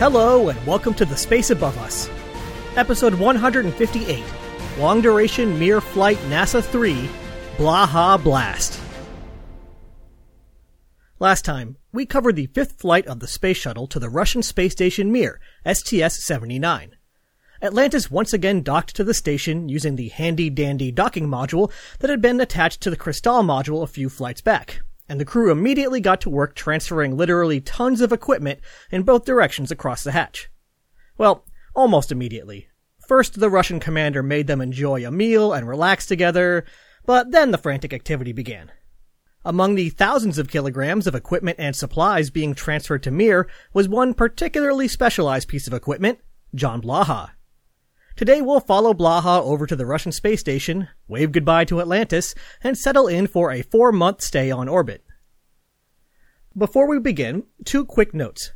Hello, and welcome to The Space Above Us. Episode 158 Long Duration Mir Flight NASA 3 Blaha Blast. Last time, we covered the fifth flight of the space shuttle to the Russian space station Mir, STS 79. Atlantis once again docked to the station using the handy dandy docking module that had been attached to the Crystal module a few flights back and the crew immediately got to work transferring literally tons of equipment in both directions across the hatch. Well, almost immediately. First, the Russian commander made them enjoy a meal and relax together, but then the frantic activity began. Among the thousands of kilograms of equipment and supplies being transferred to Mir was one particularly specialized piece of equipment, John Blaha. Today we'll follow Blaha over to the Russian space station, wave goodbye to Atlantis, and settle in for a four month stay on orbit. Before we begin, two quick notes.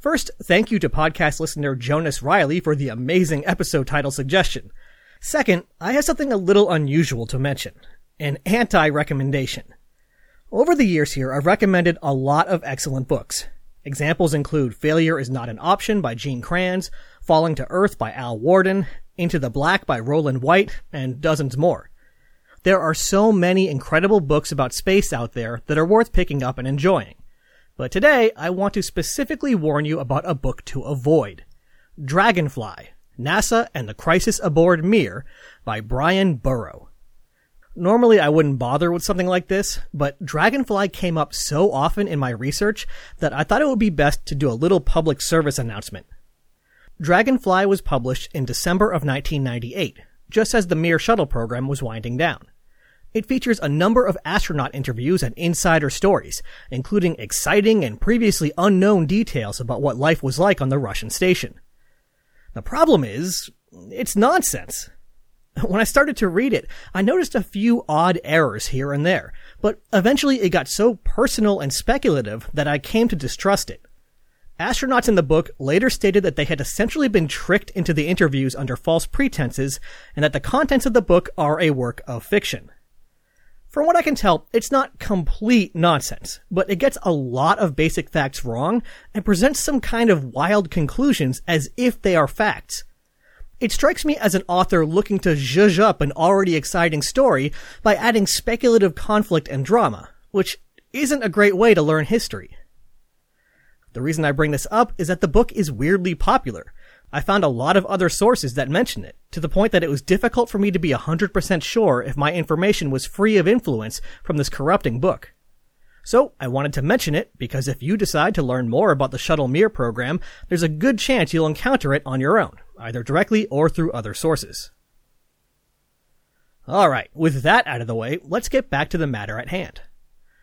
First, thank you to podcast listener Jonas Riley for the amazing episode title suggestion. Second, I have something a little unusual to mention. An anti-recommendation. Over the years here, I've recommended a lot of excellent books. Examples include Failure is Not an Option by Gene Kranz, Falling to Earth by Al Worden, Into the Black by Rowland White, and dozens more. There are so many incredible books about space out there that are worth picking up and enjoying. But today, I want to specifically warn you about a book to avoid. Dragonfly, NASA and the Crisis Aboard Mir by Brian Burrough. Normally I wouldn't bother with something like this, but Dragonfly came up so often in my research that I thought it would be best to do a little public service announcement. Dragonfly was published in December of 1998, just as the Mir shuttle program was winding down. It features a number of astronaut interviews and insider stories, including exciting and previously unknown details about what life was like on the Russian station. The problem is, it's nonsense. When I started to read it, I noticed a few odd errors here and there, but eventually it got so personal and speculative that I came to distrust it. Astronauts in the book later stated that they had essentially been tricked into the interviews under false pretenses and that the contents of the book are a work of fiction. From what I can tell, it's not complete nonsense, but it gets a lot of basic facts wrong and presents some kind of wild conclusions as if they are facts. It strikes me as an author looking to zhuzh up an already exciting story by adding speculative conflict and drama, which isn't a great way to learn history. The reason I bring this up is that the book is weirdly popular. I found a lot of other sources that mention it, to the point that it was difficult for me to be 100% sure if my information was free of influence from this corrupting book. So, I wanted to mention it because if you decide to learn more about the Shuttle Mir program, there's a good chance you'll encounter it on your own either directly or through other sources. Alright, with that out of the way, let's get back to the matter at hand.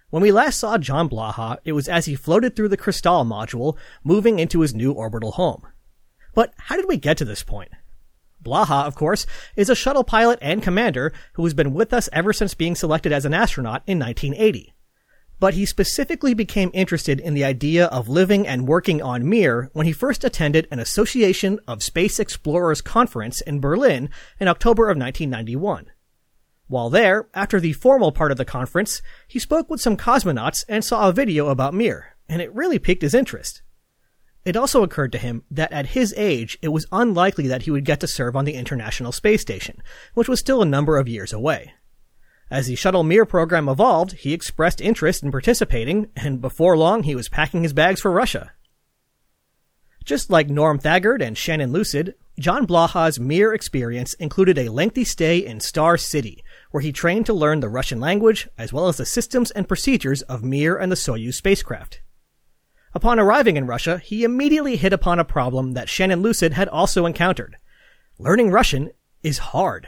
When we last saw John Blaha, it was as he floated through the Crystal module, moving into his new orbital home. But how did we get to this point? Blaha, of course, is a shuttle pilot and commander who has been with us ever since being selected as an astronaut in 1980 but he specifically became interested in the idea of living and working on Mir when he first attended an Association of Space Explorers conference in Berlin in October of 1991. While there, after the formal part of the conference, he spoke with some cosmonauts and saw a video about Mir, and it really piqued his interest. It also occurred to him that at his age, it was unlikely that he would get to serve on the International Space Station, which was still a number of years away. As the Shuttle Mir program evolved, he expressed interest in participating, and before long he was packing his bags for Russia. Just like Norm Thagard and Shannon Lucid, John Blaha's Mir experience included a lengthy stay in Star City, where he trained to learn the Russian language as well as the systems and procedures of Mir and the Soyuz spacecraft. Upon arriving in Russia, he immediately hit upon a problem that Shannon Lucid had also encountered. Learning Russian is hard.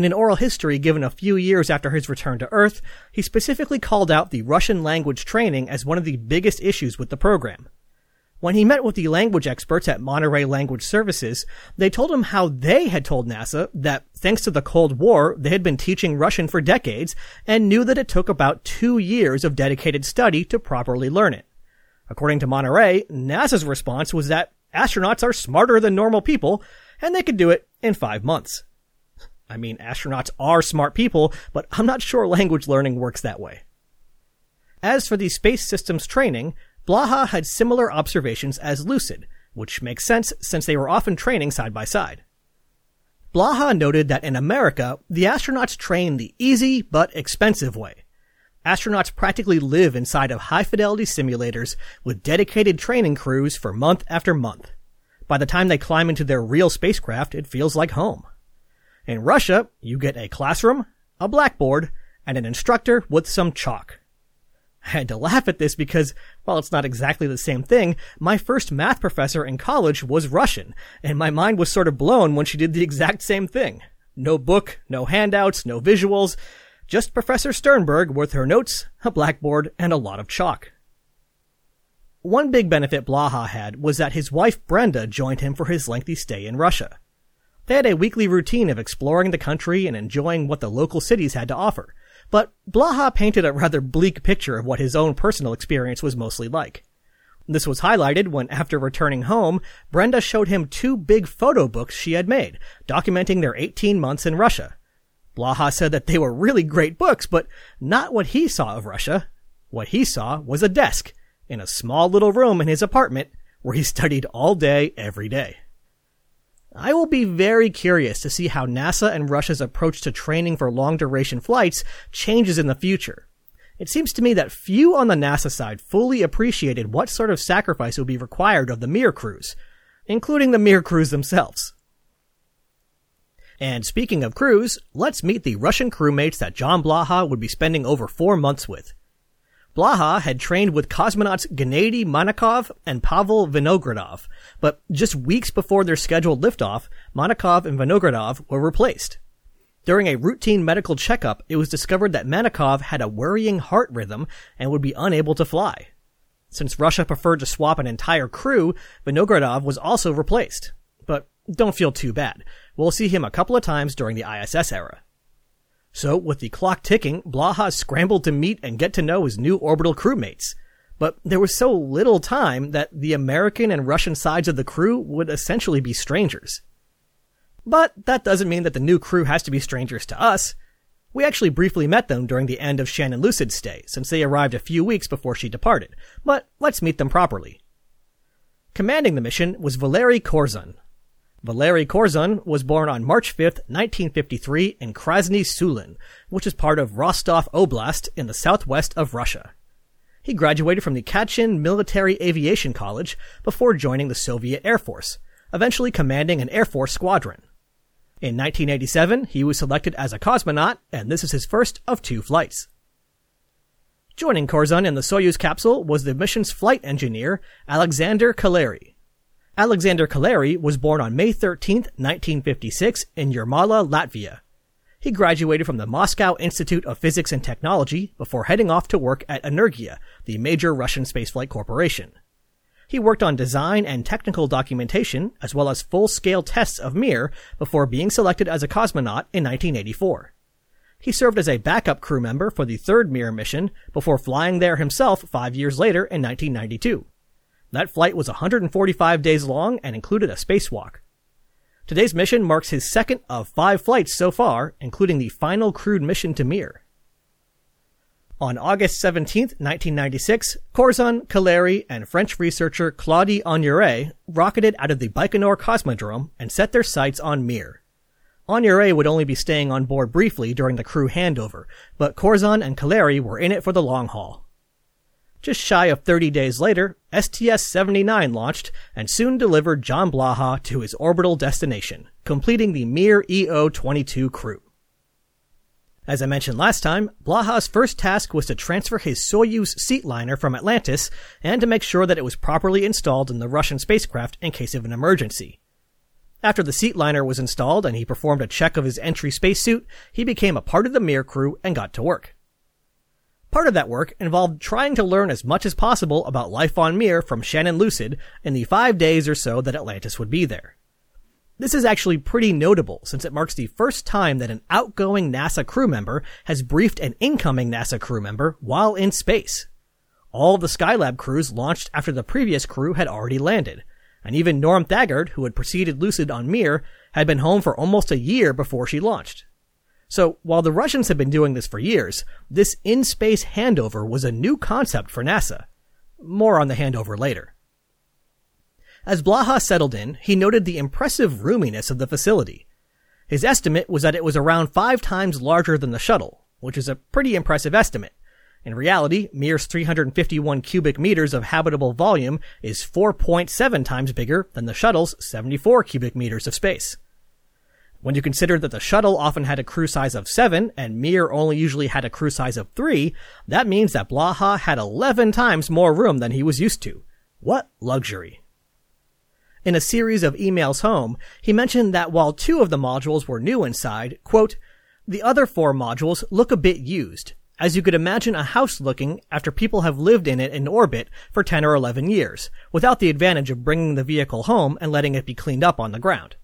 In an oral history given a few years after his return to Earth, he specifically called out the Russian language training as one of the biggest issues with the program. When he met with the language experts at Monterey Language Services, they told him how they had told NASA that thanks to the Cold War, they had been teaching Russian for decades and knew that it took about two years of dedicated study to properly learn it. According to Monterey, NASA's response was that astronauts are smarter than normal people and they could do it in five months. I mean, astronauts are smart people, but I'm not sure language learning works that way. As for the space systems training, Blaha had similar observations as Lucid, which makes sense since they were often training side by side. Blaha noted that in America, the astronauts train the easy but expensive way. Astronauts practically live inside of high fidelity simulators with dedicated training crews for month after month. By the time they climb into their real spacecraft, it feels like home. In Russia, you get a classroom, a blackboard, and an instructor with some chalk. I had to laugh at this because, while it's not exactly the same thing, my first math professor in college was Russian, and my mind was sort of blown when she did the exact same thing. No book, no handouts, no visuals, just Professor Sternberg with her notes, a blackboard, and a lot of chalk. One big benefit Blaha had was that his wife Brenda joined him for his lengthy stay in Russia. They had a weekly routine of exploring the country and enjoying what the local cities had to offer, but Blaha painted a rather bleak picture of what his own personal experience was mostly like. This was highlighted when, after returning home, Brenda showed him two big photo books she had made, documenting their 18 months in Russia. Blaha said that they were really great books, but not what he saw of Russia. What he saw was a desk in a small little room in his apartment where he studied all day, every day. I will be very curious to see how NASA and Russia's approach to training for long duration flights changes in the future. It seems to me that few on the NASA side fully appreciated what sort of sacrifice would be required of the Mir crews, including the Mir crews themselves. And speaking of crews, let's meet the Russian crewmates that John Blaha would be spending over four months with. Blaha had trained with cosmonauts Gennady Manakov and Pavel Vinogradov, but just weeks before their scheduled liftoff, Manakov and Vinogradov were replaced. During a routine medical checkup, it was discovered that Manakov had a worrying heart rhythm and would be unable to fly. Since Russia preferred to swap an entire crew, Vinogradov was also replaced. But don't feel too bad. We'll see him a couple of times during the ISS era. So, with the clock ticking, Blaha scrambled to meet and get to know his new orbital crewmates. But there was so little time that the American and Russian sides of the crew would essentially be strangers. But that doesn't mean that the new crew has to be strangers to us. We actually briefly met them during the end of Shannon Lucid's stay, since they arrived a few weeks before she departed. But let's meet them properly. Commanding the mission was Valery Korzun, Valery Korzun was born on March 5, 1953 in Krasny Sulin, which is part of Rostov Oblast in the southwest of Russia. He graduated from the Kachin Military Aviation College before joining the Soviet Air Force, eventually commanding an Air Force squadron. In 1987, he was selected as a cosmonaut, and this is his first of two flights. Joining Korzun in the Soyuz capsule was the mission's flight engineer, Alexander Kaleri. Alexander Kaleri was born on May 13, 1956 in Jurmala, Latvia. He graduated from the Moscow Institute of Physics and Technology before heading off to work at Energia, the major Russian spaceflight corporation. He worked on design and technical documentation, as well as full-scale tests of Mir, before being selected as a cosmonaut in 1984. He served as a backup crew member for the third Mir mission before flying there himself five years later in 1992. That flight was 145 days long and included a spacewalk. Today's mission marks his second of five flights so far, including the final crewed mission to Mir. On August 17, 1996, Korzun, Kaleri, and French researcher Claudie Haigneré rocketed out of the Baikonur Cosmodrome and set their sights on Mir. Haigneré would only be staying on board briefly during the crew handover, but Korzun and Kaleri were in it for the long haul. Just shy of 30 days later, STS-79 launched and soon delivered John Blaha to his orbital destination, completing the Mir EO-22 crew. As I mentioned last time, Blaha's first task was to transfer his Soyuz seat liner from Atlantis and to make sure that it was properly installed in the Russian spacecraft in case of an emergency. After the seat liner was installed and he performed a check of his entry spacesuit, he became a part of the Mir crew and got to work. Part of that work involved trying to learn as much as possible about life on Mir from Shannon Lucid in the five days or so that Atlantis would be there. This is actually pretty notable since it marks the first time that an outgoing NASA crew member has briefed an incoming NASA crew member while in space. All the Skylab crews launched after the previous crew had already landed, and even Norm Thagard, who had preceded Lucid on Mir, had been home for almost a year before she launched. So while the Russians had been doing this for years, this in-space handover was a new concept for NASA. More on the handover later. As Blaha settled in, he noted the impressive roominess of the facility. His estimate was that it was around five times larger than the shuttle, which is a pretty impressive estimate. In reality, Mir's 351 cubic meters of habitable volume is 4.7 times bigger than the shuttle's 74 cubic meters of space. When you consider that the shuttle often had a crew size of 7 and Mir only usually had a crew size of 3, that means that Blaha had 11 times more room than he was used to. What luxury. In a series of emails home, he mentioned that while two of the modules were new inside, quote, the other four modules look a bit used, as you could imagine a house looking after people have lived in it in orbit for 10 or 11 years, without the advantage of bringing the vehicle home and letting it be cleaned up on the ground.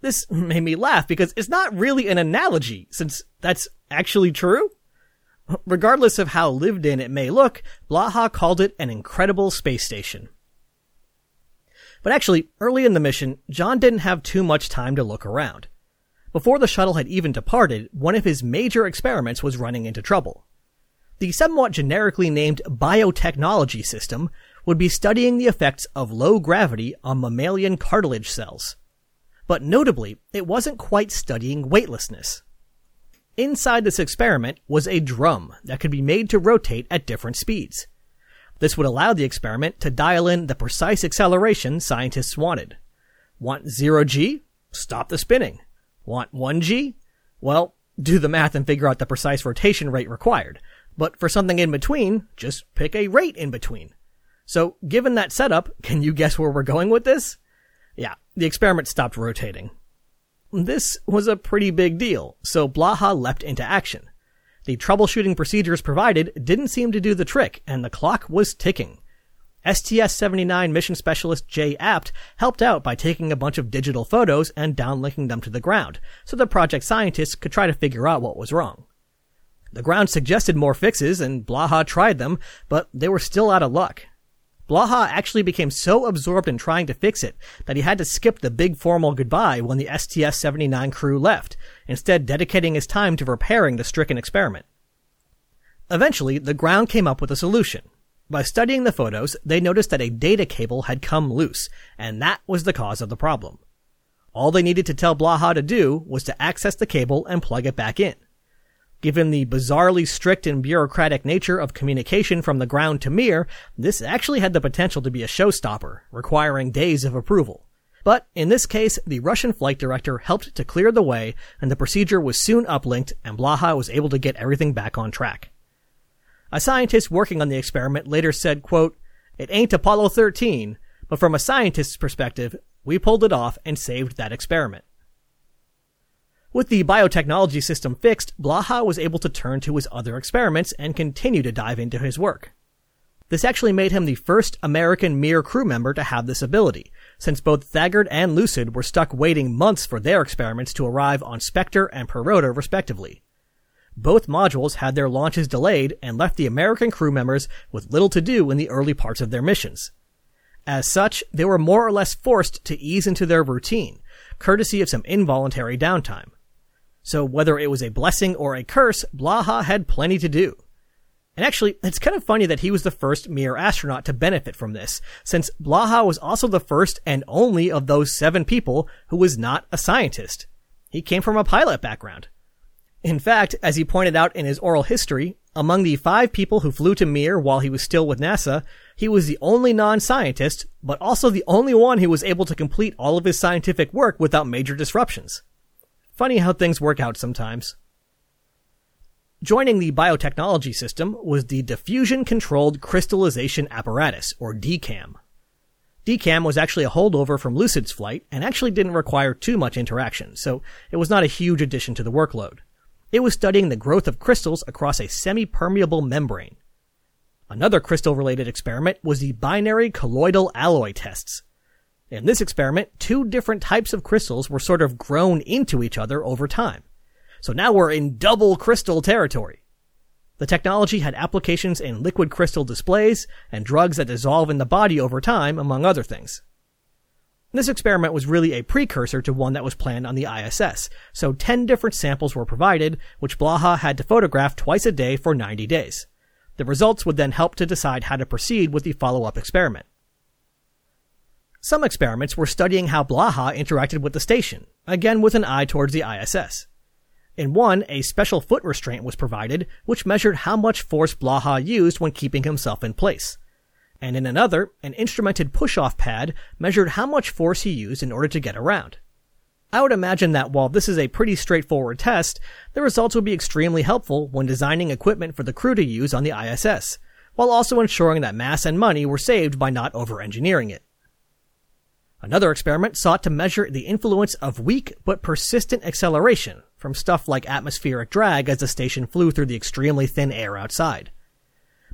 This made me laugh because it's not really an analogy, since that's actually true. Regardless of how lived in it may look, Blaha called it an incredible space station. But actually, early in the mission, John didn't have too much time to look around. Before the shuttle had even departed, one of his major experiments was running into trouble. The somewhat generically named biotechnology system would be studying the effects of low gravity on mammalian cartilage cells. But notably, it wasn't quite studying weightlessness. Inside this experiment was a drum that could be made to rotate at different speeds. This would allow the experiment to dial in the precise acceleration scientists wanted. Want 0g? Stop the spinning. Want 1g? Well, do the math and figure out the precise rotation rate required. But for something in between, just pick a rate in between. So, given that setup, can you guess where we're going with this? Yeah, the experiment stopped rotating. This was a pretty big deal, so Blaha leapt into action. The troubleshooting procedures provided didn't seem to do the trick, and the clock was ticking. STS-79 mission specialist Jay Apt helped out by taking a bunch of digital photos and downlinking them to the ground, so the project scientists could try to figure out what was wrong. The ground suggested more fixes, and Blaha tried them, but they were still out of luck. Blaha actually became so absorbed in trying to fix it that he had to skip the big formal goodbye when the STS-79 crew left, instead dedicating his time to repairing the stricken experiment. Eventually, the ground came up with a solution. By studying the photos, they noticed that a data cable had come loose, and that was the cause of the problem. All they needed to tell Blaha to do was to access the cable and plug it back in. Given the bizarrely strict and bureaucratic nature of communication from the ground to Mir, this actually had the potential to be a showstopper, requiring days of approval. But in this case, the Russian flight director helped to clear the way, and the procedure was soon uplinked, and Blaha was able to get everything back on track. A scientist working on the experiment later said, quote, It ain't Apollo 13, but from a scientist's perspective, we pulled it off and saved that experiment. With the biotechnology system fixed, Blaha was able to turn to his other experiments and continue to dive into his work. This actually made him the first American Mir crew member to have this ability, since both Thagard and Lucid were stuck waiting months for their experiments to arrive on Spektr and Priroda respectively. Both modules had their launches delayed and left the American crew members with little to do in the early parts of their missions. As such, they were more or less forced to ease into their routine, courtesy of some involuntary downtime. So whether it was a blessing or a curse, Blaha had plenty to do. And actually, it's kind of funny that he was the first Mir astronaut to benefit from this, since Blaha was also the first and only of those seven people who was not a scientist. He came from a pilot background. In fact, as he pointed out in his oral history, among the five people who flew to Mir while he was still with NASA, he was the only non-scientist, but also the only one who was able to complete all of his scientific work without major disruptions. Funny how things work out sometimes. Joining the biotechnology system was the Diffusion Controlled Crystallization Apparatus, or DCAM. DCAM was actually a holdover from Lucid's flight and actually didn't require too much interaction, so it was not a huge addition to the workload. It was studying the growth of crystals across a semi-permeable membrane. Another crystal-related experiment was the binary colloidal alloy tests, in this experiment, two different types of crystals were sort of grown into each other over time. So now we're in double crystal territory. The technology had applications in liquid crystal displays and drugs that dissolve in the body over time, among other things. This experiment was really a precursor to one that was planned on the ISS, so 10 different samples were provided, which Blaha had to photograph twice a day for 90 days. The results would then help to decide how to proceed with the follow-up experiment. Some experiments were studying how Blaha interacted with the station, again with an eye towards the ISS. In one, a special foot restraint was provided, which measured how much force Blaha used when keeping himself in place. And in another, an instrumented push-off pad measured how much force he used in order to get around. I would imagine that while this is a pretty straightforward test, the results would be extremely helpful when designing equipment for the crew to use on the ISS, while also ensuring that mass and money were saved by not over-engineering it. Another experiment sought to measure the influence of weak but persistent acceleration from stuff like atmospheric drag as the station flew through the extremely thin air outside.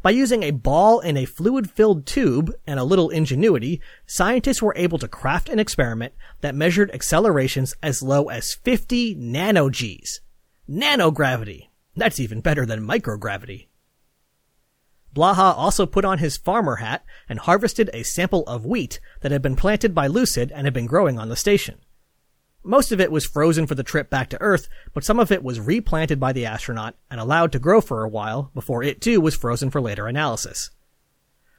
By using a ball in a fluid-filled tube and a little ingenuity, scientists were able to craft an experiment that measured accelerations as low as 50 nanogs. Nanogravity! That's even better than microgravity. Blaha also put on his farmer hat and harvested a sample of wheat that had been planted by Lucid and had been growing on the station. Most of it was frozen for the trip back to Earth, but some of it was replanted by the astronaut and allowed to grow for a while before it too was frozen for later analysis.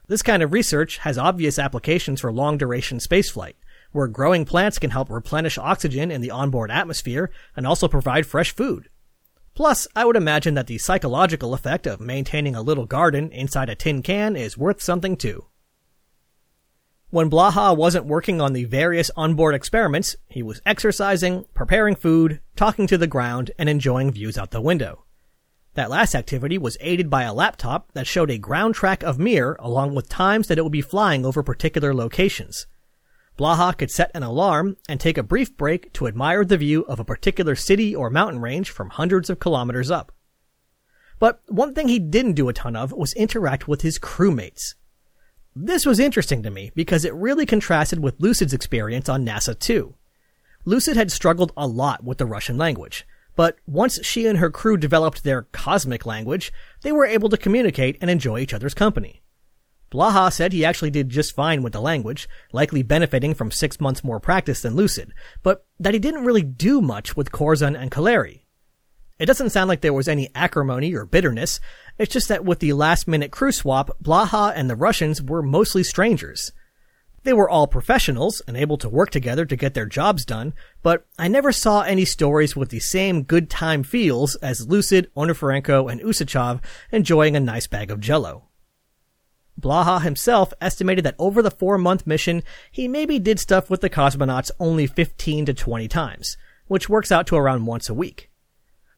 This kind of research has obvious applications for long duration spaceflight, where growing plants can help replenish oxygen in the onboard atmosphere and also provide fresh food. Plus, I would imagine that the psychological effect of maintaining a little garden inside a tin can is worth something too. When Blaha wasn't working on the various onboard experiments, he was exercising, preparing food, talking to the ground, and enjoying views out the window. That last activity was aided by a laptop that showed a ground track of Mir along with times that it would be flying over particular locations. Blaha could set an alarm and take a brief break to admire the view of a particular city or mountain range from hundreds of kilometers up. But one thing he didn't do a ton of was interact with his crewmates. This was interesting to me because it really contrasted with Lucid's experience on NASA 2. Lucid had struggled a lot with the Russian language, but once she and her crew developed their cosmic language, they were able to communicate and enjoy each other's company. Blaha said he actually did just fine with the language, likely benefiting from six months more practice than Lucid, but that he didn't really do much with Korzun and Kaleri. It doesn't sound like there was any acrimony or bitterness. It's just that with the last minute crew swap, Blaha and the Russians were mostly strangers. They were all professionals and able to work together to get their jobs done, but I never saw any stories with the same good time feels as Lucid, Onufrienko, and Usachov enjoying a nice bag of jello. Blaha himself estimated that over the four month mission, he maybe did stuff with the cosmonauts only 15 to 20 times, which works out to around once a week.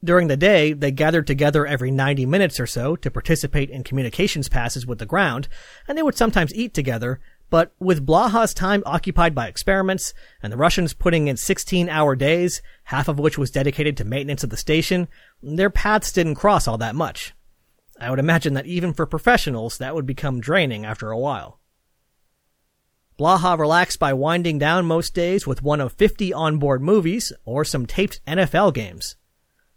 During the day, they gathered together every 90 minutes or so to participate in communications passes with the ground, and they would sometimes eat together, but with Blaha's time occupied by experiments, and the Russians putting in 16 hour days, half of which was dedicated to maintenance of the station, their paths didn't cross all that much. I would imagine that even for professionals, that would become draining after a while. Blaha relaxed by winding down most days with one of 50 onboard movies or some taped NFL games.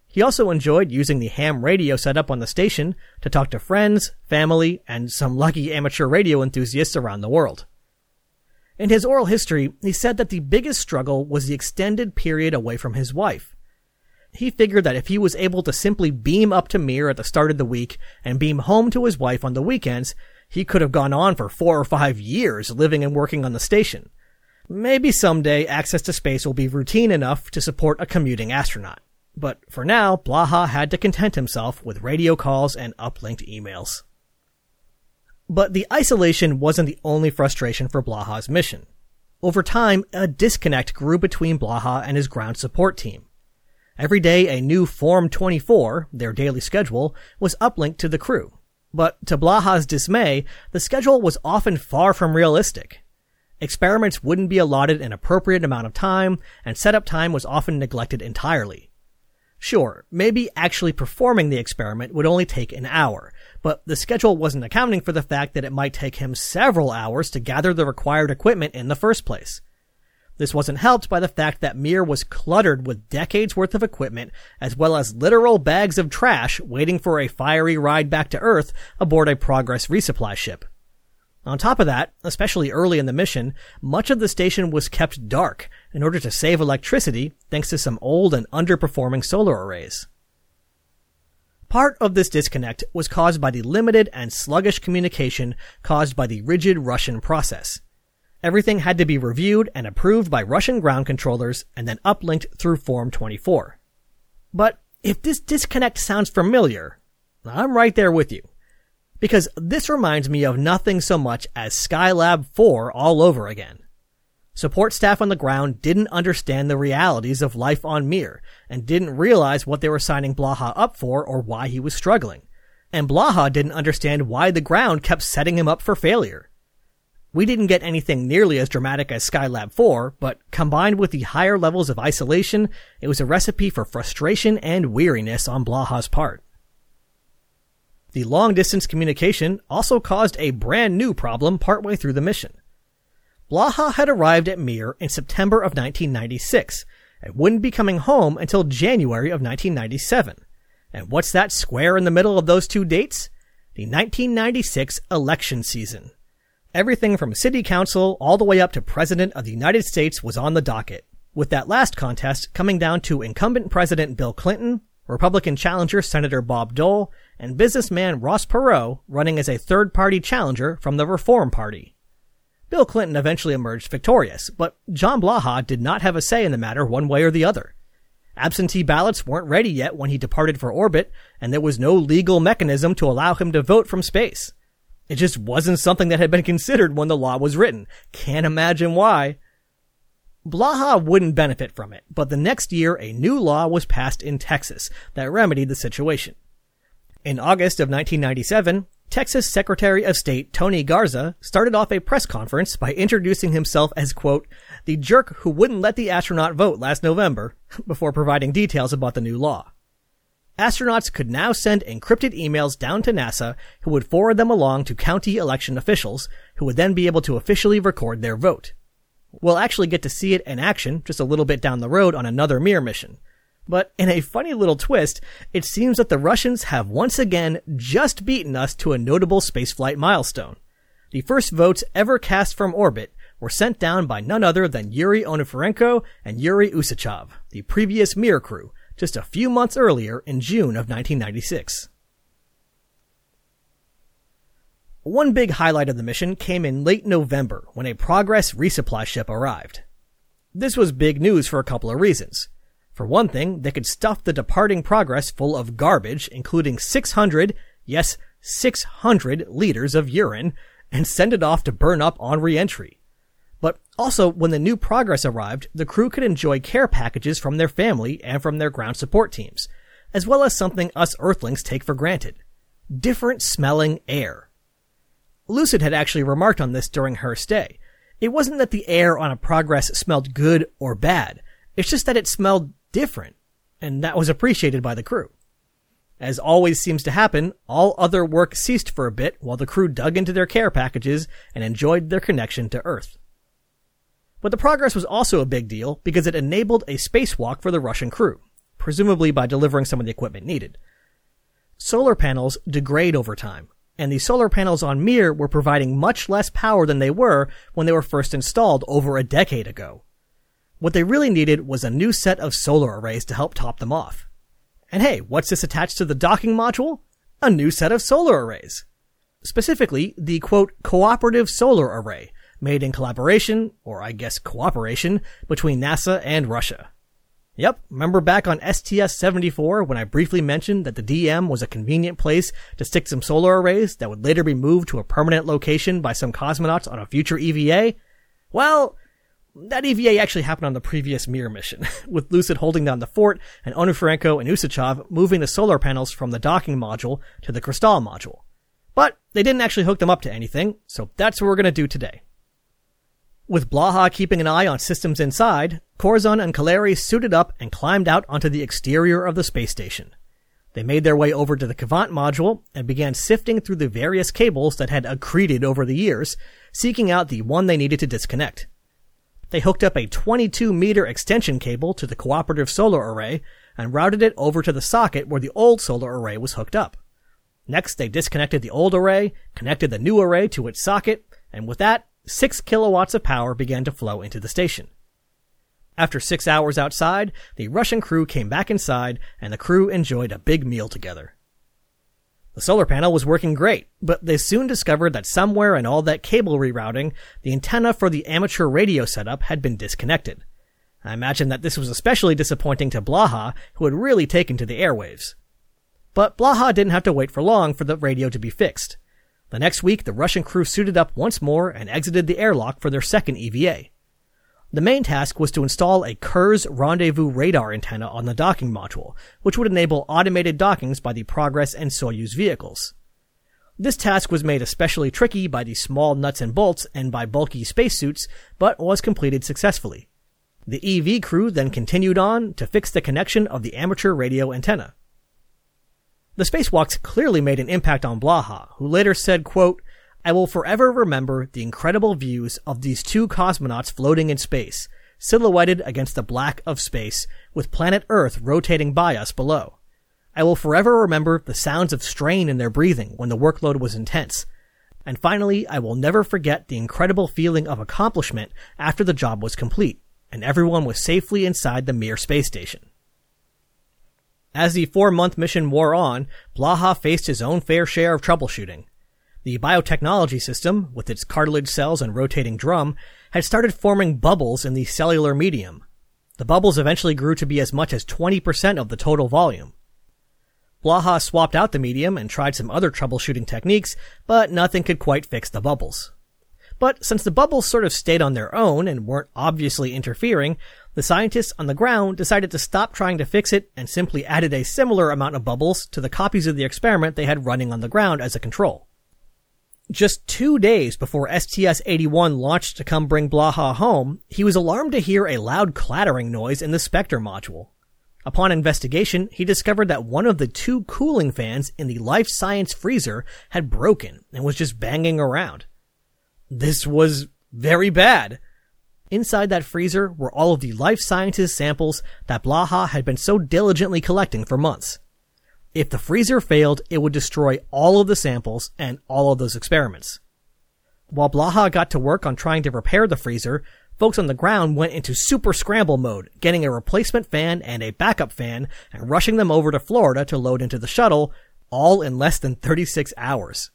He also enjoyed using the ham radio set up on the station to talk to friends, family, and some lucky amateur radio enthusiasts around the world. In his oral history, he said that the biggest struggle was the extended period away from his wife. He figured that if he was able to simply beam up to Mir at the start of the week and beam home to his wife on the weekends, he could have gone on for four or five years living and working on the station. Maybe someday access to space will be routine enough to support a commuting astronaut. But for now, Blaha had to content himself with radio calls and uplinked emails. But the isolation wasn't the only frustration for Blaha's mission. Over time, a disconnect grew between Blaha and his ground support team. Every day, a new Form 24, their daily schedule, was uplinked to the crew. But to Blaha's dismay, the schedule was often far from realistic. Experiments wouldn't be allotted an appropriate amount of time, and setup time was often neglected entirely. Sure, maybe actually performing the experiment would only take an hour, but the schedule wasn't accounting for the fact that it might take him several hours to gather the required equipment in the first place. This wasn't helped by the fact that Mir was cluttered with decades worth of equipment, as well as literal bags of trash waiting for a fiery ride back to Earth aboard a Progress resupply ship. On top of that, especially early in the mission, much of the station was kept dark in order to save electricity thanks to some old and underperforming solar arrays. Part of this disconnect was caused by the limited and sluggish communication caused by the rigid Russian process. Everything had to be reviewed and approved by Russian ground controllers and then uplinked through Form 24. But if this disconnect sounds familiar, I'm right there with you. Because this reminds me of nothing so much as Skylab 4 all over again. Support staff on the ground didn't understand the realities of life on Mir and didn't realize what they were signing Blaha up for or why he was struggling. And Blaha didn't understand why the ground kept setting him up for failure. We didn't get anything nearly as dramatic as Skylab 4, but combined with the higher levels of isolation, it was a recipe for frustration and weariness on Blaha's part. The long distance communication also caused a brand new problem partway through the mission. Blaha had arrived at Mir in September of 1996 and wouldn't be coming home until January of 1997. And what's that square in the middle of those two dates? The 1996 election season. Everything from city council all the way up to president of the United States was on the docket, with that last contest coming down to incumbent President Bill Clinton, Republican challenger Senator Bob Dole, and businessman Ross Perot running as a third party challenger from the Reform Party. Bill Clinton eventually emerged victorious, but John Blaha did not have a say in the matter one way or the other. Absentee ballots weren't ready yet when he departed for orbit, and there was no legal mechanism to allow him to vote from space. It just wasn't something that had been considered when the law was written. Can't imagine why. Blaha wouldn't benefit from it, but the next year a new law was passed in Texas that remedied the situation. In August of 1997, Texas Secretary of State Tony Garza started off a press conference by introducing himself as, quote, the jerk who wouldn't let the astronaut vote last November, before providing details about the new law. Astronauts could now send encrypted emails down to NASA who would forward them along to county election officials who would then be able to officially record their vote. We'll actually get to see it in action just a little bit down the road on another Mir mission. But in a funny little twist, it seems that the Russians have once again just beaten us to a notable spaceflight milestone. The first votes ever cast from orbit were sent down by none other than Yuri Onufrienko and Yuri Usachov, the previous Mir crew, just a few months earlier in June of 1996. One big highlight of the mission came in late November when a Progress resupply ship arrived. This was big news for a couple of reasons. For one thing, they could stuff the departing progress full of garbage, including 600, yes, 600 liters of urine, and send it off to burn up on reentry. But also, when the new progress arrived, the crew could enjoy care packages from their family and from their ground support teams, as well as something us Earthlings take for granted. Different smelling air. Lucid had actually remarked on this during her stay. It wasn't that the air on a progress smelled good or bad. It's just that it smelled different, and that was appreciated by the crew. As always seems to happen, all other work ceased for a bit while the crew dug into their care packages and enjoyed their connection to Earth. But the progress was also a big deal because it enabled a spacewalk for the Russian crew, presumably by delivering some of the equipment needed. Solar panels degrade over time, and the solar panels on Mir were providing much less power than they were when they were first installed over a decade ago. What they really needed was a new set of solar arrays to help top them off. And hey, what's this attached to the docking module? A new set of solar arrays. Specifically, the quote, cooperative solar array, made in collaboration, or I guess cooperation, between NASA and Russia. Yep, remember back on STS-74 when I briefly mentioned that the DM was a convenient place to stick some solar arrays that would later be moved to a permanent location by some cosmonauts on a future EVA? Well, that EVA actually happened on the previous Mir mission, with Lucid holding down the fort and Onufrienko and Usachov moving the solar panels from the docking module to the Crystal module. But they didn't actually hook them up to anything, so that's what we're gonna do today. With Blaha keeping an eye on systems inside, Korzun and Kaleri suited up and climbed out onto the exterior of the space station. They made their way over to the Kvant module and began sifting through the various cables that had accreted over the years, seeking out the one they needed to disconnect. They hooked up a 22 meter extension cable to the cooperative solar array and routed it over to the socket where the old solar array was hooked up. Next, they disconnected the old array, connected the new array to its socket, and with that, 6 kilowatts of power began to flow into the station. After six hours outside, the Russian crew came back inside and the crew enjoyed a big meal together. The solar panel was working great, but they soon discovered that somewhere in all that cable rerouting, the antenna for the amateur radio setup had been disconnected. I imagine that this was especially disappointing to Blaha, who had really taken to the airwaves. But Blaha didn't have to wait for long for the radio to be fixed. The next week, the Russian crew suited up once more and exited the airlock for their second EVA. The main task was to install a Kurs rendezvous radar antenna on the docking module, which would enable automated dockings by the Progress and Soyuz vehicles. This task was made especially tricky by the small nuts and bolts and by bulky spacesuits, but was completed successfully. The EV crew then continued on to fix the connection of the amateur radio antenna. The spacewalks clearly made an impact on Blaha, who later said, quote, I will forever remember the incredible views of these two cosmonauts floating in space, silhouetted against the black of space, with planet Earth rotating by us below. I will forever remember the sounds of strain in their breathing when the workload was intense. And finally, I will never forget the incredible feeling of accomplishment after the job was complete, and everyone was safely inside the Mir space station. As the four month mission wore on, Blaha faced his own fair share of troubleshooting. The biotechnology system, with its cartilage cells and rotating drum, had started forming bubbles in the cellular medium. The bubbles eventually grew to be as much as 20% of the total volume. Blaha swapped out the medium and tried some other troubleshooting techniques, but nothing could quite fix the bubbles. But since the bubbles sort of stayed on their own and weren't obviously interfering, the scientists on the ground decided to stop trying to fix it and simply added a similar amount of bubbles to the copies of the experiment they had running on the ground as a control. Just two days before STS-81 launched to come bring Blaha home, he was alarmed to hear a loud clattering noise in the Spektr module. Upon investigation, he discovered that one of the two cooling fans in the life science freezer had broken and was just banging around. This was very bad. Inside that freezer were all of the life sciences samples that Blaha had been so diligently collecting for months. If the freezer failed, it would destroy all of the samples and all of those experiments. While Blaha got to work on trying to repair the freezer, folks on the ground went into super scramble mode, getting a replacement fan and a backup fan and rushing them over to Florida to load into the shuttle, all in less than 36 hours.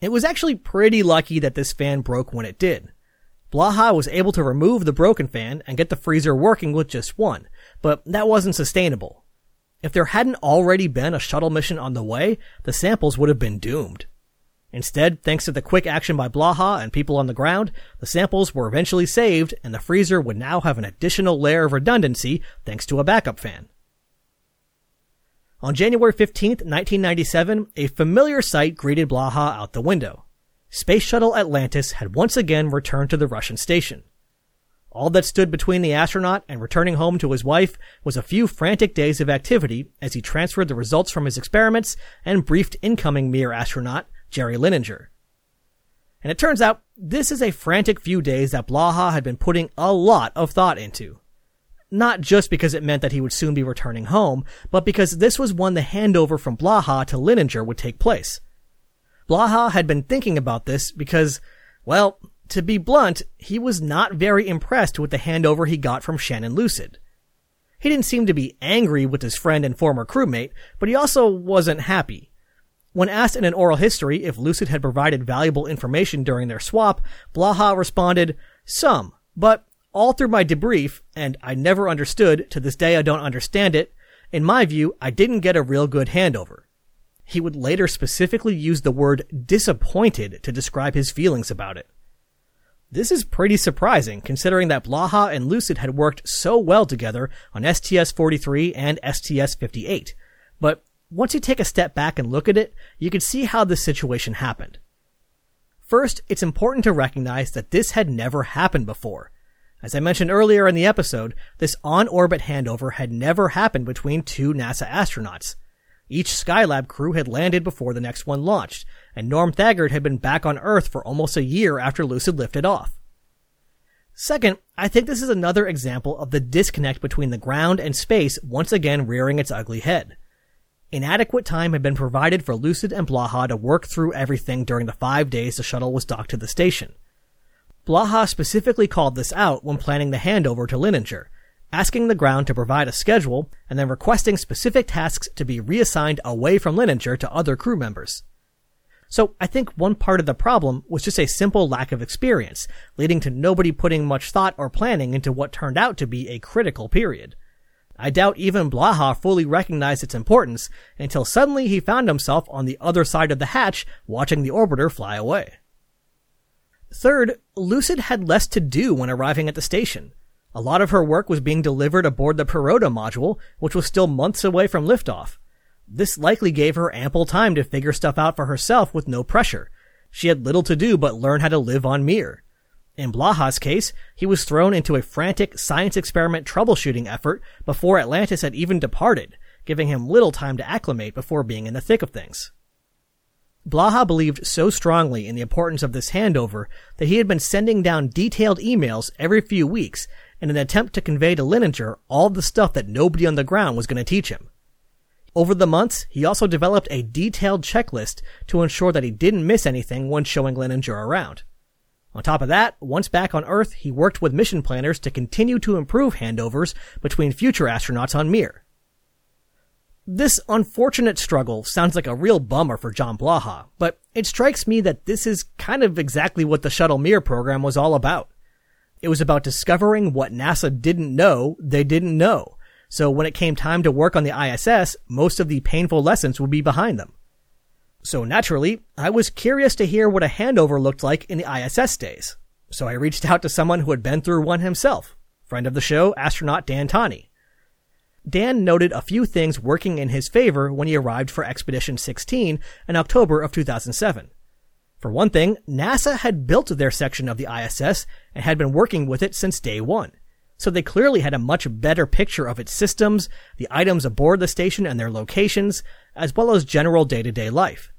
It was actually pretty lucky that this fan broke when it did. Blaha was able to remove the broken fan and get the freezer working with just one, but that wasn't sustainable. If there hadn't already been a shuttle mission on the way, the samples would have been doomed. Instead, thanks to the quick action by Blaha and people on the ground, the samples were eventually saved and the freezer would now have an additional layer of redundancy thanks to a backup fan. On January 15, 1997, a familiar sight greeted Blaha out the window. Space Shuttle Atlantis had once again returned to the Russian station. All that stood between the astronaut and returning home to his wife was a few frantic days of activity as he transferred the results from his experiments and briefed incoming Mir astronaut, Jerry Linenger. And it turns out this is a frantic few days that Blaha had been putting a lot of thought into. Not just because it meant that he would soon be returning home, but because this was when the handover from Blaha to Linenger would take place. Blaha had been thinking about this because, well, to be blunt, he was not very impressed with the handover he got from Shannon Lucid. He didn't seem to be angry with his friend and former crewmate, but he also wasn't happy. When asked in an oral history if Lucid had provided valuable information during their swap, Blaha responded, Some, but all through my debrief, and I never understood, to this day I don't understand it, in my view, I didn't get a real good handover. He would later specifically use the word disappointed to describe his feelings about it. This is pretty surprising considering that Blaha and Lucid had worked so well together on STS-43 and STS-58. But once you take a step back and look at it, you can see how this situation happened. First, it's important to recognize that this had never happened before. As I mentioned earlier in the episode, this on-orbit handover had never happened between two NASA astronauts. Each Skylab crew had landed before the next one launched, and Norm Thagard had been back on Earth for almost a year after Lucid lifted off. Second, I think this is another example of the disconnect between the ground and space once again rearing its ugly head. Inadequate time had been provided for Lucid and Blaha to work through everything during the five days the shuttle was docked to the station. Blaha specifically called this out when planning the handover to Linenger, asking the ground to provide a schedule and then requesting specific tasks to be reassigned away from Linenger to other crew members. So I think one part of the problem was just a simple lack of experience, leading to nobody putting much thought or planning into what turned out to be a critical period. I doubt even Blaha fully recognized its importance until suddenly he found himself on the other side of the hatch watching the orbiter fly away. Third, Lucid had less to do when arriving at the station. A lot of her work was being delivered aboard the Priroda module, which was still months away from liftoff. This likely gave her ample time to figure stuff out for herself with no pressure. She had little to do but learn how to live on Mir. In Blaha's case, he was thrown into a frantic science experiment troubleshooting effort before Atlantis had even departed, giving him little time to acclimate before being in the thick of things. Blaha believed so strongly in the importance of this handover that he had been sending down detailed emails every few weeks in an attempt to convey to Linenger all the stuff that nobody on the ground was going to teach him. Over the months, he also developed a detailed checklist to ensure that he didn't miss anything when showing Linenger around. On top of that, once back on Earth, he worked with mission planners to continue to improve handovers between future astronauts on Mir. This unfortunate struggle sounds like a real bummer for John Blaha, but it strikes me that this is kind of exactly what the Shuttle Mir program was all about. It was about discovering what NASA didn't know they didn't know, so when it came time to work on the ISS, most of the painful lessons would be behind them. So naturally, I was curious to hear what a handover looked like in the ISS days. So I reached out to someone who had been through one himself, friend of the show, astronaut Dan Tani. Dan noted a few things working in his favor when he arrived for Expedition 16 in October of 2007. For one thing, NASA had built their section of the ISS and had been working with it since day one so they clearly had a much better picture of its systems, the items aboard the station and their locations, as well as general day-to-day life.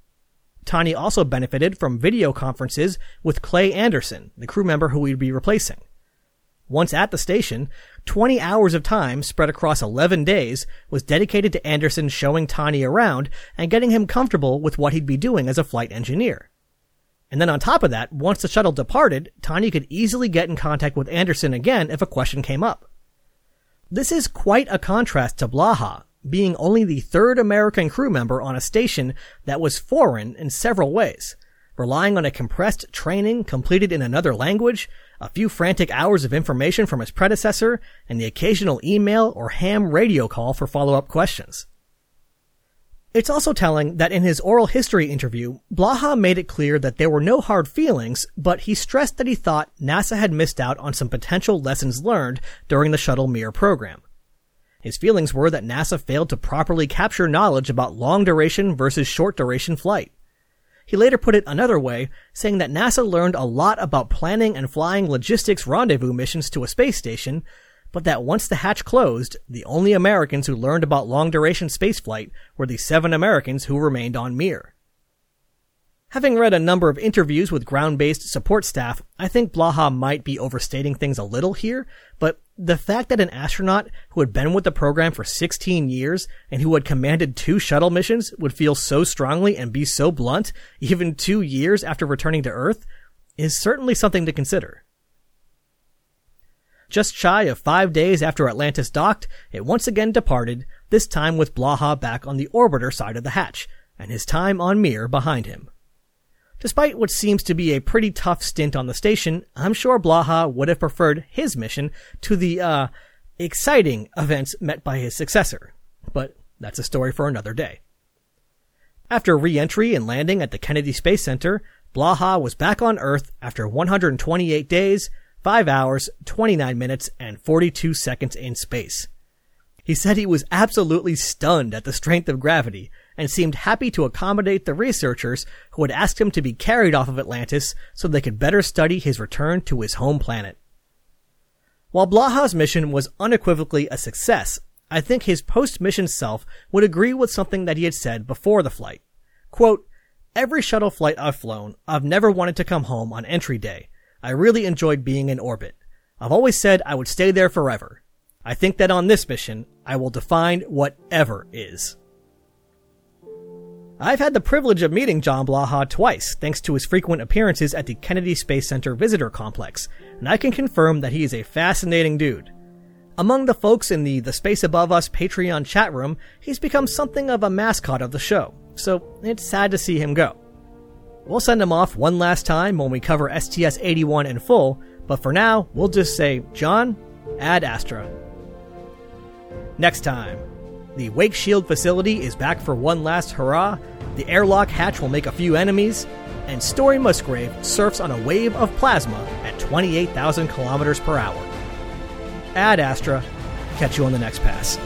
Tani also benefited from video conferences with Clay Anderson, the crew member who he'd be replacing. Once at the station, 20 hours of time spread across 11 days was dedicated to Anderson showing Tani around and getting him comfortable with what he'd be doing as a flight engineer. And then on top of that, once the shuttle departed, Tani could easily get in contact with Anderson again if a question came up. This is quite a contrast to Blaha, being only the third American crew member on a station that was foreign in several ways, relying on a compressed training completed in another language, a few frantic hours of information from his predecessor, and the occasional email or ham radio call for follow-up questions. It's also telling that in his oral history interview, Blaha made it clear that there were no hard feelings, but he stressed that he thought NASA had missed out on some potential lessons learned during the Shuttle Mir program. His feelings were that NASA failed to properly capture knowledge about long duration versus short duration flight. He later put it another way, saying that NASA learned a lot about planning and flying logistics rendezvous missions to a space station, but that once the hatch closed, the only Americans who learned about long duration spaceflight were the seven Americans who remained on Mir. Having read a number of interviews with ground-based support staff, I think Blaha might be overstating things a little here, but the fact that an astronaut who had been with the program for 16 years and who had commanded two shuttle missions would feel so strongly and be so blunt, even two years after returning to Earth, is certainly something to consider. Just shy of five days after Atlantis docked, it once again departed, this time with Blaha back on the orbiter side of the hatch, and his time on Mir behind him. Despite what seems to be a pretty tough stint on the station, I'm sure Blaha would have preferred his mission to the, uh, exciting events met by his successor. But that's a story for another day. After re-entry and landing at the Kennedy Space Center, Blaha was back on Earth after 128 days, 5 hours, 29 minutes, and 42 seconds in space. He said he was absolutely stunned at the strength of gravity and seemed happy to accommodate the researchers who had asked him to be carried off of Atlantis so they could better study his return to his home planet. While Blaha's mission was unequivocally a success, I think his post-mission self would agree with something that he had said before the flight. Quote, Every shuttle flight I've flown, I've never wanted to come home on entry day. I really enjoyed being in orbit. I've always said I would stay there forever. I think that on this mission, I will define whatever is. I've had the privilege of meeting John Blaha twice, thanks to his frequent appearances at the Kennedy Space Center Visitor Complex, and I can confirm that he is a fascinating dude. Among the folks in the The Space Above Us Patreon chat room, he's become something of a mascot of the show, so it's sad to see him go. We'll send him off one last time when we cover STS 81 in full, but for now, we'll just say, John, ad astra. Next time, the Wake Shield facility is back for one last hurrah, the airlock hatch will make a few enemies, and Story Musgrave surfs on a wave of plasma at 28,000 kilometers per hour. Ad Astra, catch you on the next pass.